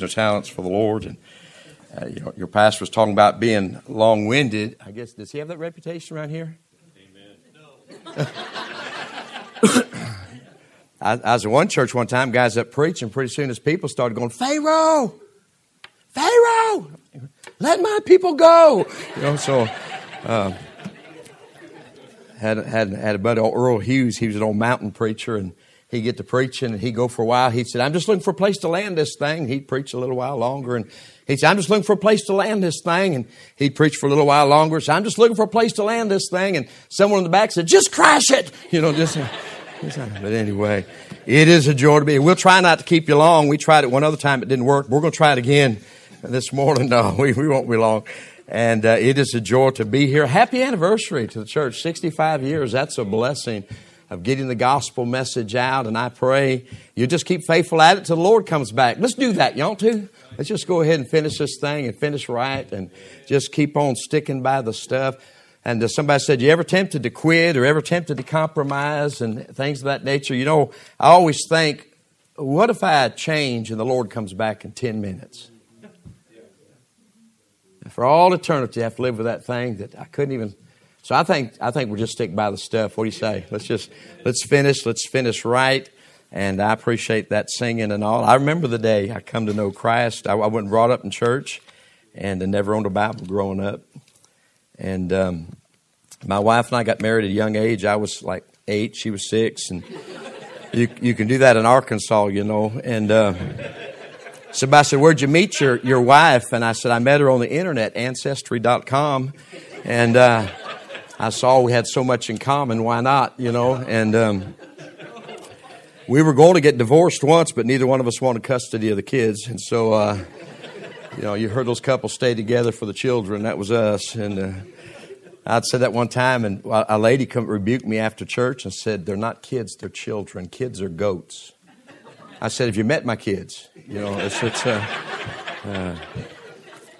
their talents for the Lord. And uh, you know, your pastor was talking about being long winded. I guess, does he have that reputation around here? Amen. No. I, I, was in one church one time, guys up preaching. Pretty soon, as people started going, Pharaoh, Pharaoh, let my people go. You know, so uh, had had had a buddy, Earl Hughes. He was an old mountain preacher, and he'd get to preaching, and he'd go for a while. He said, "I'm just looking for a place to land this thing." He'd preach a little while longer, and he said, "I'm just looking for a place to land this thing," and he'd preach for a little while longer. So I'm just looking for a place to land this thing, and someone in the back said, "Just crash it," you know, just. But anyway, it is a joy to be. We'll try not to keep you long. We tried it one other time; it didn't work. We're going to try it again this morning. No, we, we won't be long. And uh, it is a joy to be here. Happy anniversary to the church. 65 years. That's a blessing of getting the gospel message out. And I pray you just keep faithful at it till the Lord comes back. Let's do that. You want to? Let's just go ahead and finish this thing and finish right and just keep on sticking by the stuff. And somebody said, You ever tempted to quit or ever tempted to compromise and things of that nature? You know, I always think, what if I change and the Lord comes back in 10 minutes? For all eternity, I have to live with that thing that I couldn't even. So I think I think we'll just stick by the stuff. What do you say? Let's just let's finish. Let's finish right. And I appreciate that singing and all. I remember the day I come to know Christ. I, I wasn't brought up in church, and I never owned a Bible growing up. And um, my wife and I got married at a young age. I was like eight, she was six, and you you can do that in Arkansas, you know. And uh, somebody said, "Where'd you meet your your wife?" And I said, "I met her on the internet, Ancestry.com, and uh, I saw we had so much in common. Why not, you know?" And um, we were going to get divorced once, but neither one of us wanted custody of the kids, and so. Uh, you know, you heard those couples stay together for the children. That was us. And uh, I'd said that one time, and a lady come rebuked me after church and said, "They're not kids; they're children. Kids are goats." I said, "Have you met my kids?" You know, it's, it's uh, uh,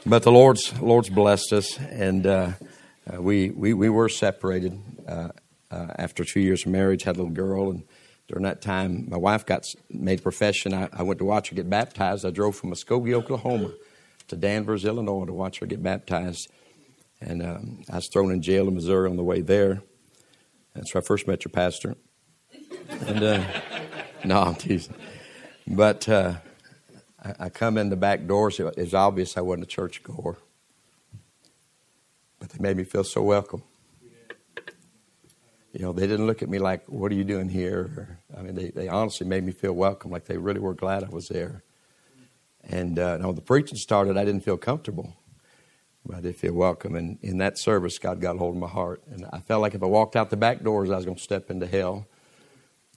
but the Lord's Lord's blessed us, and uh, uh we, we we were separated uh, uh, after two years of marriage. Had a little girl, and during that time, my wife got made profession. I, I went to watch her get baptized. I drove from Muskogee, Oklahoma to Danvers, Illinois to watch her get baptized. And um, I was thrown in jail in Missouri on the way there. That's where I first met your pastor. And uh, no, I'm teasing. But uh, I, I, come in the back doors. It was obvious I wasn't a church goer. They made me feel so welcome. You know, they didn't look at me like, what are you doing here? I mean, they, they honestly made me feel welcome, like they really were glad I was there. And uh, when the preaching started, I didn't feel comfortable, but I did feel welcome. And in that service, God got a hold of my heart. And I felt like if I walked out the back doors, I was going to step into hell.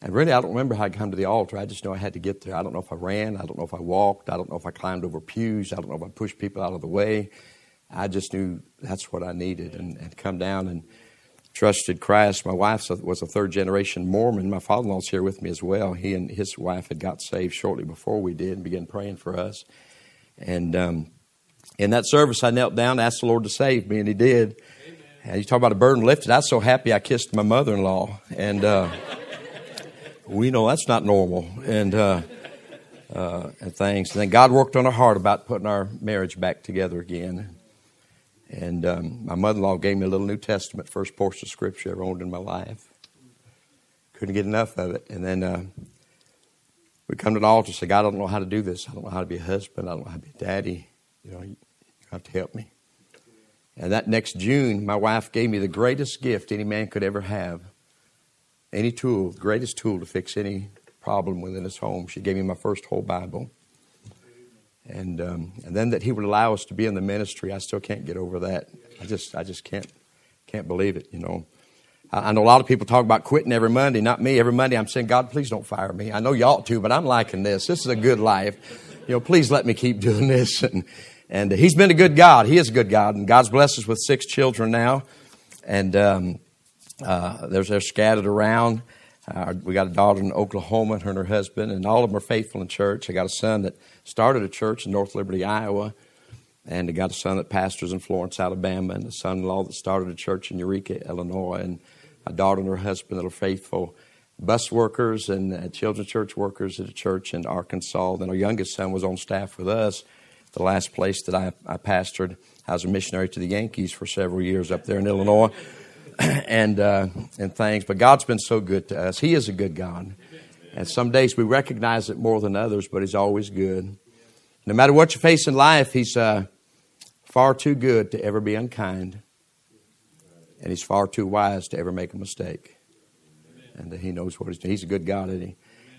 And really, I don't remember how I come to the altar. I just know I had to get there. I don't know if I ran. I don't know if I walked. I don't know if I climbed over pews. I don't know if I pushed people out of the way. I just knew that's what I needed and, and come down and trusted Christ. My wife was a third generation Mormon. My father in law's here with me as well. He and his wife had got saved shortly before we did and began praying for us. And um, in that service, I knelt down, and asked the Lord to save me, and He did. Amen. And you talk about a burden lifted. I was so happy I kissed my mother in law. And uh, we know that's not normal. And, uh, uh, and things. And then God worked on our heart about putting our marriage back together again. And um, my mother in law gave me a little New Testament, first portion of scripture I ever owned in my life. Couldn't get enough of it. And then uh, we come to the altar and say, God, I don't know how to do this. I don't know how to be a husband. I don't know how to be a daddy. You know, you have to help me. And that next June, my wife gave me the greatest gift any man could ever have. Any tool, the greatest tool to fix any problem within his home. She gave me my first whole Bible and um, and then that He would allow us to be in the ministry. I still can't get over that. I just I just can't can't believe it. You know, I, I know a lot of people talk about quitting every Monday. Not me. Every Monday I'm saying, God, please don't fire me. I know you ought to, but I'm liking this. This is a good life. You know, please let me keep doing this. And and He's been a good God. He is a good God, and God's blessed us with six children now, and um, uh, they're, they're scattered around. Uh, we got a daughter in Oklahoma, her and her husband, and all of them are faithful in church. I got a son that started a church in North Liberty, Iowa, and I got a son that pastors in Florence, Alabama, and a son in law that started a church in Eureka, Illinois, and a daughter and her husband that are faithful. bus workers and uh, children's church workers at a church in Arkansas. Then our youngest son was on staff with us. The last place that I, I pastored, I was a missionary to the Yankees for several years up there in Illinois, and uh, and things. But God's been so good to us. He is a good God, and some days we recognize it more than others. But He's always good. No matter what you face in life, He's uh, far too good to ever be unkind, and He's far too wise to ever make a mistake and he knows what he's doing. He's a good God, isn't he?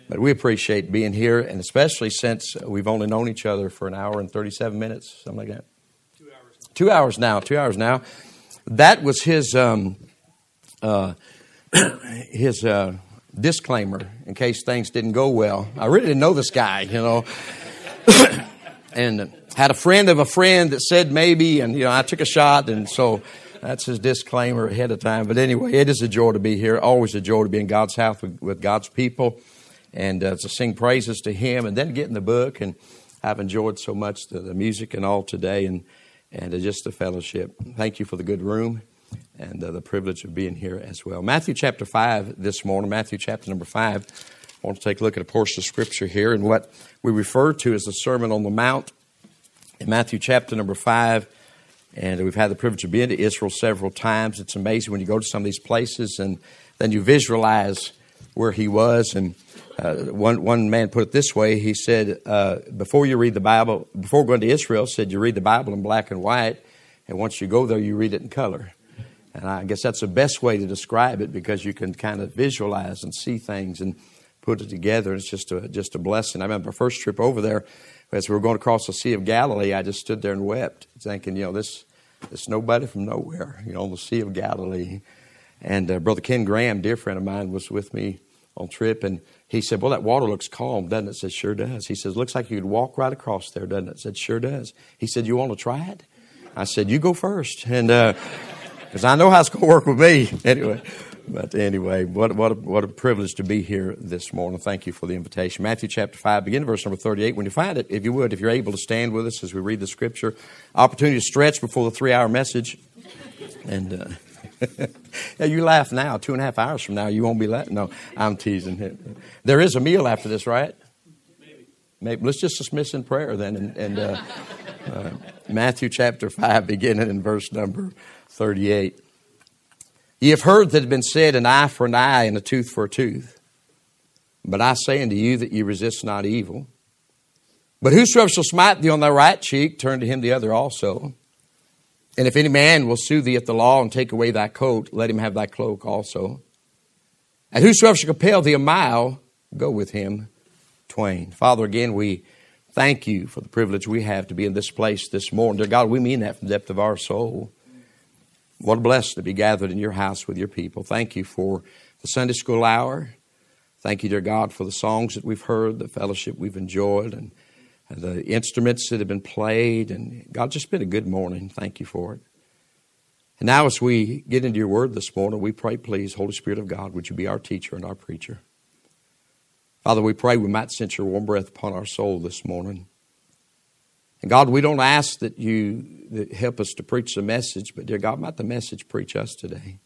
But we appreciate being here, and especially since we've only known each other for an hour and 37 minutes, something like that. Two hours. Two hours now. Two hours now. That was his um, uh, his uh, disclaimer in case things didn't go well. I really didn't know this guy, you know, and had a friend of a friend that said maybe, and you know, I took a shot, and so that's his disclaimer ahead of time. But anyway, it is a joy to be here. Always a joy to be in God's house with, with God's people and uh, to sing praises to Him and then get in the book. And I've enjoyed so much the, the music and all today and, and uh, just the fellowship. Thank you for the good room and uh, the privilege of being here as well. Matthew chapter 5 this morning, Matthew chapter number 5. I want to take a look at a portion of Scripture here and what we refer to as the Sermon on the Mount. In Matthew chapter number 5, and we've had the privilege of being to Israel several times. It's amazing when you go to some of these places and then you visualize where he was. And uh, one, one man put it this way he said, uh, Before you read the Bible, before going to Israel, said you read the Bible in black and white, and once you go there, you read it in color. And I guess that's the best way to describe it because you can kind of visualize and see things and put it together. It's just a, just a blessing. I remember first trip over there, as we were going across the Sea of Galilee, I just stood there and wept, thinking, you know, this, this nobody from nowhere, you know, on the Sea of Galilee. And uh, Brother Ken Graham, dear friend of mine, was with me on trip, and he said, "Well, that water looks calm, doesn't it?" I said, "Sure does." He says, "Looks like you could walk right across there, doesn't it?" I said, "Sure does." He said, "You want to try it?" I said, "You go first, and because uh, I know how it's going to work with me anyway." But anyway, what, what, a, what a privilege to be here this morning. Thank you for the invitation. Matthew chapter 5, begin verse number 38. When you find it, if you would, if you're able to stand with us as we read the scripture, opportunity to stretch before the three hour message. And uh, yeah, you laugh now. Two and a half hours from now, you won't be laughing. No, I'm teasing. There is a meal after this, right? Maybe. Maybe. Let's just dismiss in prayer then. And, and uh, uh, Matthew chapter 5, beginning in verse number 38. Ye have heard that it had been said, an eye for an eye and a tooth for a tooth. But I say unto you that ye resist not evil. But whosoever shall smite thee on thy right cheek, turn to him the other also. And if any man will sue thee at the law and take away thy coat, let him have thy cloak also. And whosoever shall compel thee a mile, go with him twain. Father, again, we thank you for the privilege we have to be in this place this morning. Dear God, we mean that from the depth of our soul. What a blessing to be gathered in your house with your people. Thank you for the Sunday school hour. Thank you, dear God, for the songs that we've heard, the fellowship we've enjoyed, and, the instruments that have been played. And God, just been a good morning. Thank you for it. And now, as we get into your word this morning, we pray, please, Holy Spirit of God, would you be our teacher and our preacher? Father, we pray we might sense your warm breath upon our soul this morning. And God, we don't ask that you help us to preach the message, but dear God, might the message preach us today.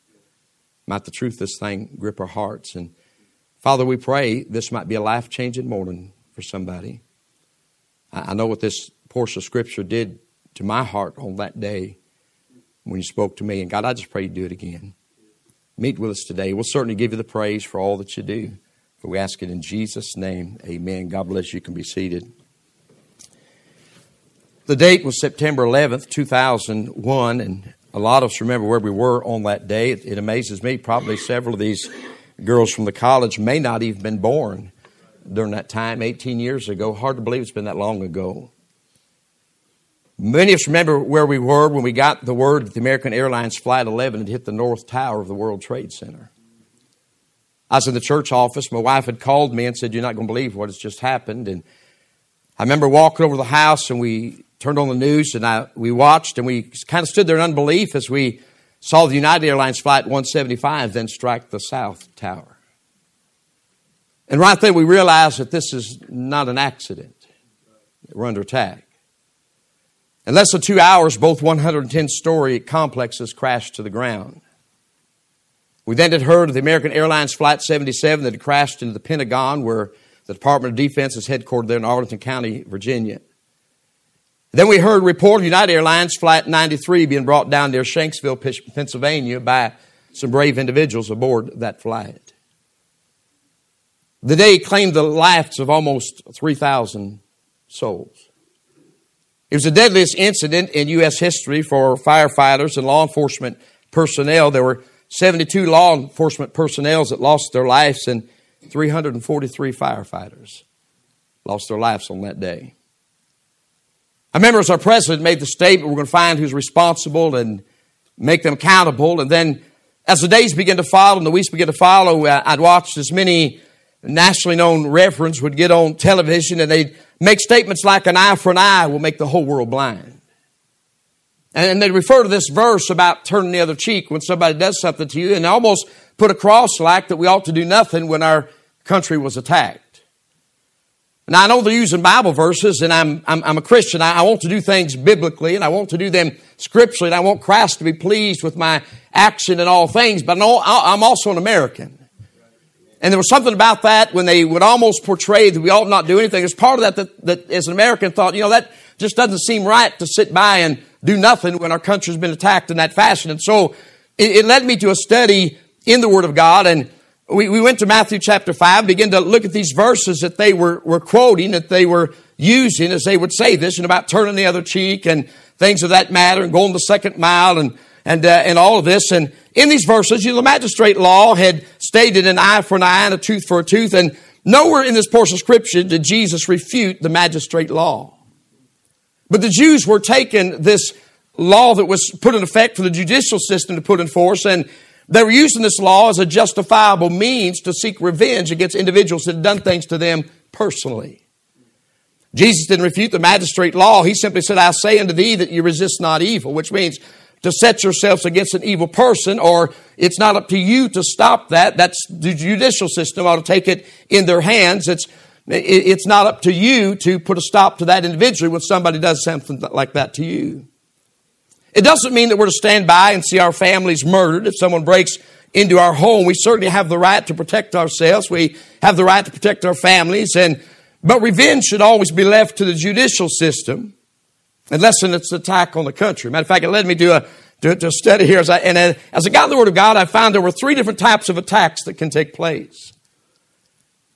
Might the truth of this thing grip our hearts. And Father, we pray this might be a life changing morning for somebody. I know what this portion of Scripture did to my heart on that day when you spoke to me. And God, I just pray you do it again. Meet with us today. We'll certainly give you the praise for all that you do. For we ask it in Jesus' name. Amen. God bless you. You can be seated. The date was September 11th, 2001, and a lot of us remember where we were on that day. It, it, amazes me, probably several of these girls from the college may not even been born during that time, 18 years ago. Hard to believe it's been that long ago. Many of us remember where we were when we got the word that the American Airlines Flight 11 had hit the North Tower of the World Trade Center. I was in the church office. My wife had called me and said, You're not going to believe what has just happened. And I remember walking over the house and we turned on the news and I, we watched and we kind of stood there in unbelief as we saw the United Airlines Flight 175 then strike the South Tower. And right then we realized that this is not an accident. We're under attack. In less than two hours, both 110 story complexes crashed to the ground. We then had heard of the American Airlines Flight 77 that had crashed into the Pentagon, where the Department of Defense is headquartered there in Arlington County, Virginia. Then we heard report of United Airlines Flight 93 being brought down near Shanksville, Pennsylvania by some brave individuals aboard that flight. The day claimed the lives of almost 3,000 souls. It was the deadliest incident in U.S. history for firefighters and law enforcement personnel. There were 72 law enforcement personnel that lost their lives, and 343 firefighters lost their lives on that day. I remember as our president made the statement, we're going to find who's responsible and make them accountable. And then as the days begin to follow and the weeks begin to follow, uh, I'd watched as many nationally known reverends would get on television and they'd make statements like an eye for an eye will make the whole world blind. And they'd refer to this verse about turning the other cheek when somebody does something to you and almost put across like that we ought to do nothing when our country was attacked. Now I know they're using Bible verses and I'm, I'm, I'm a Christian. I, I, want to do things biblically and I want to do them scripturally and I want Christ to be pleased with my action in all things, but I'm also an American. And there was something about that when they would almost portray that we ought not do anything. It's part of that, that that as an American thought, you know, that just doesn't seem right to sit by and do nothing when our country's been attacked in that fashion. And so it, it led me to a study in the Word of God and we, we went to Matthew chapter 5, began to look at these verses that they were, were quoting, that they were using as they would say this, and about turning the other cheek and things of that matter, and going the second mile and, and, uh, and all of this. And in these verses, you know, the magistrate law had stated an eye for an eye and a tooth for a tooth, and nowhere in this portion of scripture did Jesus refute the magistrate law. But the Jews were taking this law that was put in effect for the judicial system to put in force, and they were using this law as a justifiable means to seek revenge against individuals that had done things to them personally. Jesus didn't refute the magistrate law. He simply said, I say unto thee that you resist not evil, which means to set yourselves against an evil person, or it's not up to you to stop that. That's the judicial system ought to take it in their hands. It's it's not up to you to put a stop to that individually when somebody does something like that to you. It doesn't mean that we're to stand by and see our families murdered. If someone breaks into our home, we certainly have the right to protect ourselves. We have the right to protect our families. And, but revenge should always be left to the judicial system unless it's an attack on the country. Matter of fact, it led me to a, to, to a study here. As I, and uh, as I got the Word of God, I found there were three different types of attacks that can take place.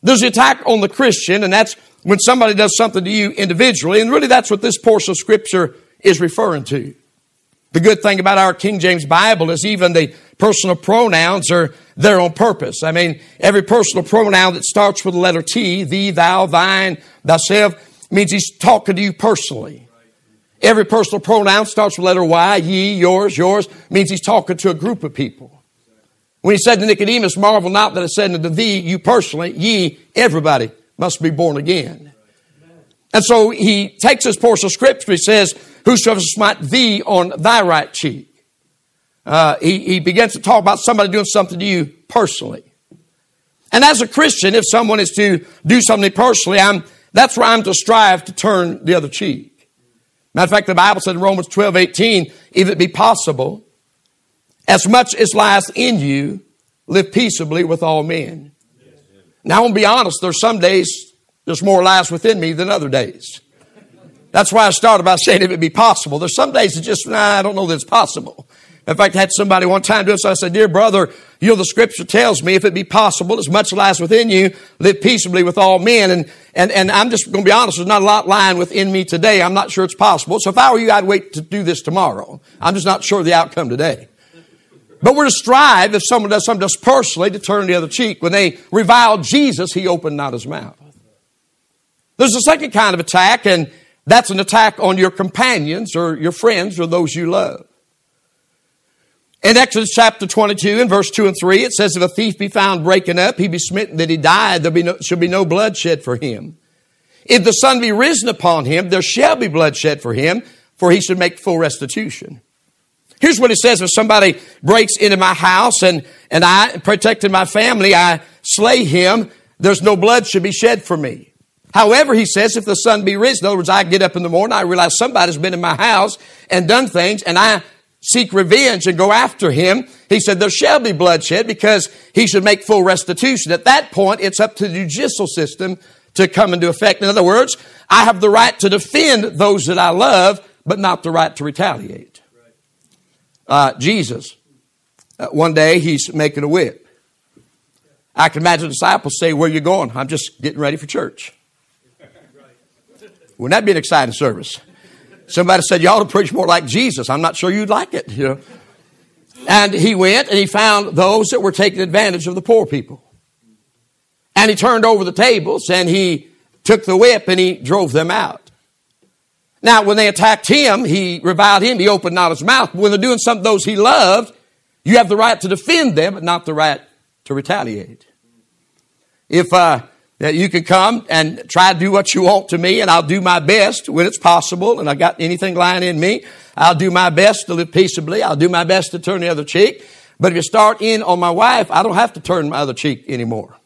There's the attack on the Christian, and that's when somebody does something to you individually, and really that's what this portion of Scripture is referring to. The good thing about our King James Bible is even the personal pronouns are there on purpose. I mean, every personal pronoun that starts with the letter T, thee, thou, thine, thyself, means he's talking to you personally. Every personal pronoun starts with letter Y, ye, yours, yours, means he's talking to a group of people. When he said to Nicodemus, marvel not that I said unto thee, you personally, ye, everybody must be born again. And so he takes this portion of scripture, he says, whosoever smite thee on thy right cheek. Uh, he, he begins to talk about somebody doing something to you personally. And as a Christian, if someone is to do something personally, I'm, that's where I'm to strive to turn the other cheek. Matter of fact, the Bible said in Romans 12, 18, if it be possible, as much as lies in you, live peaceably with all men. Now, I want to be honest, there's some days there's more lies within me than other days. That's why I started by saying if it be possible. There's some days that just, nah, I don't know that it's possible. In fact, I had somebody one time do it, so I said, Dear brother, you know, the scripture tells me if it be possible, as much lies within you, live peaceably with all men. And, and, and I'm just going to be honest, there's not a lot lying within me today. I'm not sure it's possible. So if I were you, I'd wait to do this tomorrow. I'm just not sure of the outcome today. But we're to strive, if someone does something just personally, to turn the other cheek. When they reviled Jesus, he opened not his mouth. There's a second kind of attack, and that's an attack on your companions or your friends or those you love. In Exodus chapter 22 and verse 2 and 3, it says, If a thief be found breaking up, he be smitten that he died, there be no, shall be no bloodshed for him. If the sun be risen upon him, there shall be bloodshed for him, for he should make full restitution. Here's what it says if somebody breaks into my house and, and I, protecting my family, I slay him, there's no blood should be shed for me. However, he says, if the sun be risen, in other words, I get up in the morning, I realize somebody's been in my house and done things, and I seek revenge and go after him. He said, there shall be bloodshed because he should make full restitution. At that point, it's up to the judicial system to come into effect. In other words, I have the right to defend those that I love, but not the right to retaliate. Uh, Jesus, uh, one day he's making a whip. I can imagine disciples say, Where you going? I'm just getting ready for church. Wouldn't that be an exciting service? Somebody said, You ought to preach more like Jesus. I'm not sure you'd like it, you know. And he went and he found those that were taking advantage of the poor people. And he turned over the tables and he took the whip and he drove them out. Now, when they attacked him, he reviled him. He opened not his mouth. But when they're doing something those he loved, you have the right to defend them, but not the right to retaliate. If uh, you can come and try to do what you want to me, and I'll do my best when it's possible, and I got anything lying in me, I'll do my best to live peaceably. I'll do my best to turn the other cheek. But if you start in on my wife, I don't have to turn my other cheek anymore.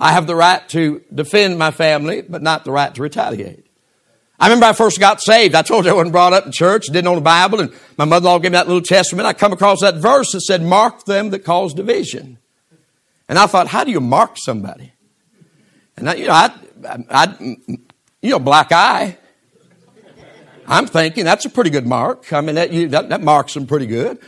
I have the right to defend my family, but not the right to retaliate. I remember I first got saved. I told you I wasn't brought up in church, didn't know the Bible, and my mother-in-law gave me that little testament. I come across that verse that said, mark them that cause division. And I thought, how do you mark somebody? And I, you know, I, I, you know, black eye. I'm thinking that's a pretty good mark. I mean, that, you, that, that marks them pretty good.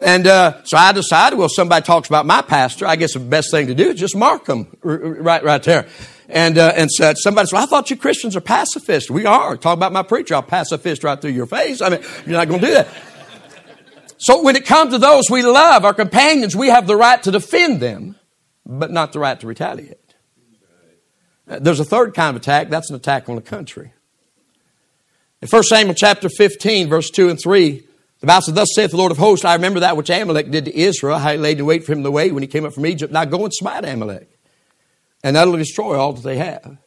And uh, so I decided, well, somebody talks about my pastor. I guess the best thing to do is just mark them right, right there. And uh, and said somebody said, I thought you Christians are pacifists. We are. Talk about my preacher. I'll pacifist right through your face. I mean, you're not going to do that. So when it comes to those we love, our companions, we have the right to defend them, but not the right to retaliate. There's a third kind of attack. That's an attack on the country. In 1 Samuel chapter 15, verse 2 and 3, the Bible says, Thus saith the Lord of hosts, I remember that which Amalek did to Israel, how he laid in wait for him in the way when he came up from Egypt. Now go and smite Amalek, and utterly destroy all that they have.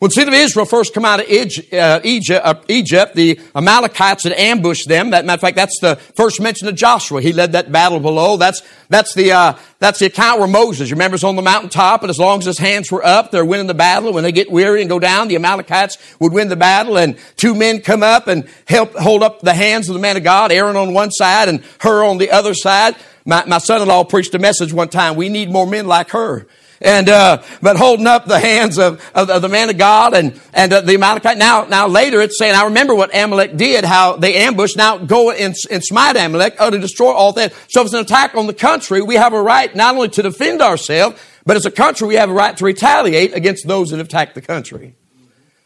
When the city of Israel first come out of uh, Egypt, uh, Egypt, the Amalekites had ambushed them. That matter of fact, that's the first mention of Joshua. He led that battle below. That's that's the uh, that's the account where Moses, remember, is on the mountaintop, and as long as his hands were up, they're winning the battle. When they get weary and go down, the Amalekites would win the battle, and two men come up and help hold up the hands of the man of God, Aaron on one side and Hur on the other side. My, my son-in-law preached a message one time. We need more men like Hur and uh, but holding up the hands of, of, of, the man of God and and uh, the Amalekite. Now now later it's saying I remember what Amalek did, how they ambushed. Now go and, and smite Amalek, or to destroy all that. So if it's an attack on the country, we have a right not only to defend ourselves, but as a country we have a right to retaliate against those that have attacked the country.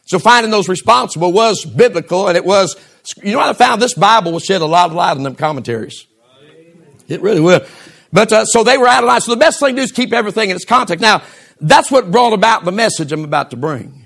So finding those responsible was biblical, and it was. You know what I found? This Bible will shed a lot of light on them commentaries. It really will. But uh, so they were out of line. So the best thing to do is keep everything in its context. Now, that's what brought about the message I'm about to bring.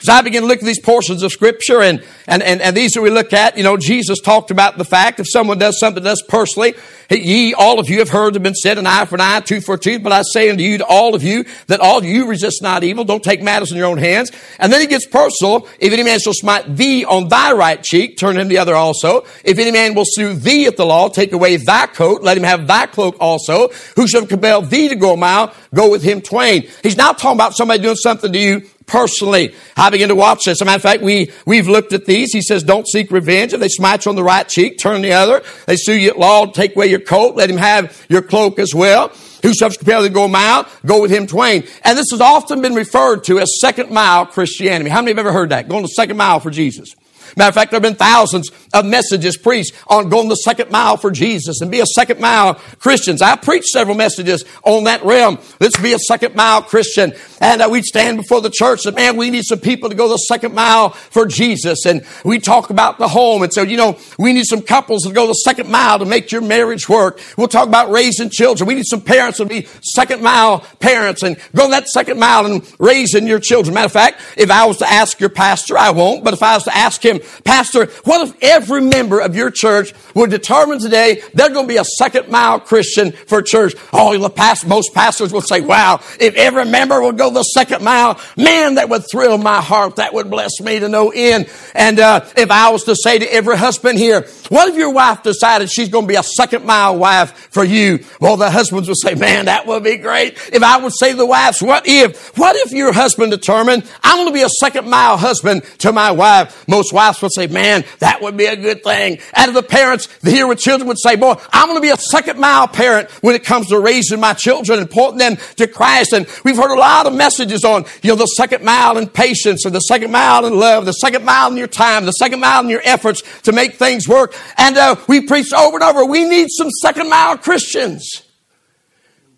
As I begin to look at these portions of scripture and, and, and, and these that we look at, you know, Jesus talked about the fact if someone does something to us personally, ye, all of you have heard have been said, an eye for an eye, tooth for a tooth, but I say unto you, to all of you, that all you resist not evil, don't take matters in your own hands. And then he gets personal. If any man shall smite thee on thy right cheek, turn him the other also. If any man will sue thee at the law, take away thy coat, let him have thy cloak also. Who shall compel thee to go a mile, go with him twain. He's now talking about somebody doing something to you personally. I begin to watch this. As a matter of fact, we, we've looked at these. He says, don't seek revenge. If they smite you on the right cheek, turn the other. They sue you at law, take away your coat, let him have your cloak as well. Who shall compel to go a mile, go with him twain. And this has often been referred to as second mile Christianity. How many have ever heard that? Going the second mile for Jesus. Matter of fact, there have been thousands of messages preached on going the second mile for Jesus and be a second mile Christians. I preached several messages on that realm. Let's be a second mile Christian. And uh, we'd stand before the church and man, we need some people to go the second mile for Jesus. And we talk about the home. And so, you know, we need some couples to go the second mile to make your marriage work. We'll talk about raising children. We need some parents to be second mile parents and go that second mile and raising your children. Matter of fact, if I was to ask your pastor, I won't, but if I was to ask him, Pastor, what if every member of your church would determine today they're going to be a second mile Christian for church? Oh, the past, most pastors will say, wow, if every member would go the second mile, man, that would thrill my heart. That would bless me to no end. And uh, if I was to say to every husband here, what if your wife decided she's going to be a second mile wife for you? Well, the husbands would say, man, that would be great. If I would say to the wives, what if, what if your husband determined I'm going to be a second mile husband to my wife? Most wives would say, man, that would be a good thing. Out of the parents here with children would say, boy, I'm going to be a second mile parent when it comes to raising my children and pointing them to Christ. And we've heard a lot of messages on, you know, the second mile in patience and the second mile in love, the second mile in your time, the second mile in your efforts to make things work. And uh, we preach over and over, we need some second mile Christians.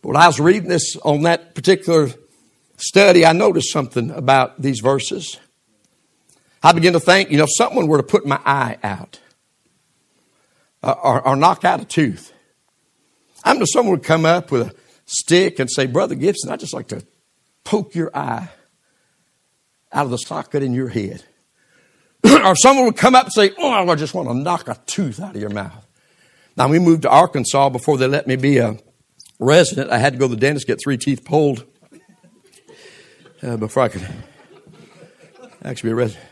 But when I was reading this on that particular study, I noticed something about these verses. I begin to think, you know, if someone were to put my eye out uh, or, or, knock out a tooth, I'm if someone would come up with a stick and say, Brother Gibson, I'd just like to poke your eye out of the socket in your head. or someone would come up and say, Oh, I just want to knock a tooth out of your mouth. Now, we moved to Arkansas before they let me be a resident. I had to go to the dentist, get three teeth pulled uh, before I could actually be a resident.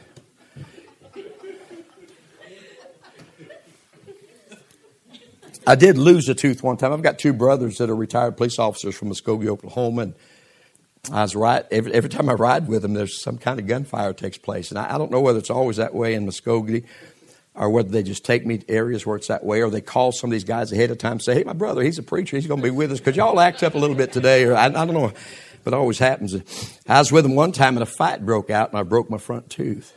I did lose a tooth one time. I've got two brothers that are retired police officers from Muskogee, Oklahoma, and I was right. Every, every time I ride with them, there's some kind of gunfire takes place, and I, I don't know whether it's always that way in Muskogee, or whether they just take me to areas where it's that way, or they call some of these guys ahead of time and say, "Hey, my brother, he's a preacher. He's going to be with us. Could y'all act up a little bit today?" Or I, I don't know, but it always happens. I was with them one time, and a fight broke out, and I broke my front tooth.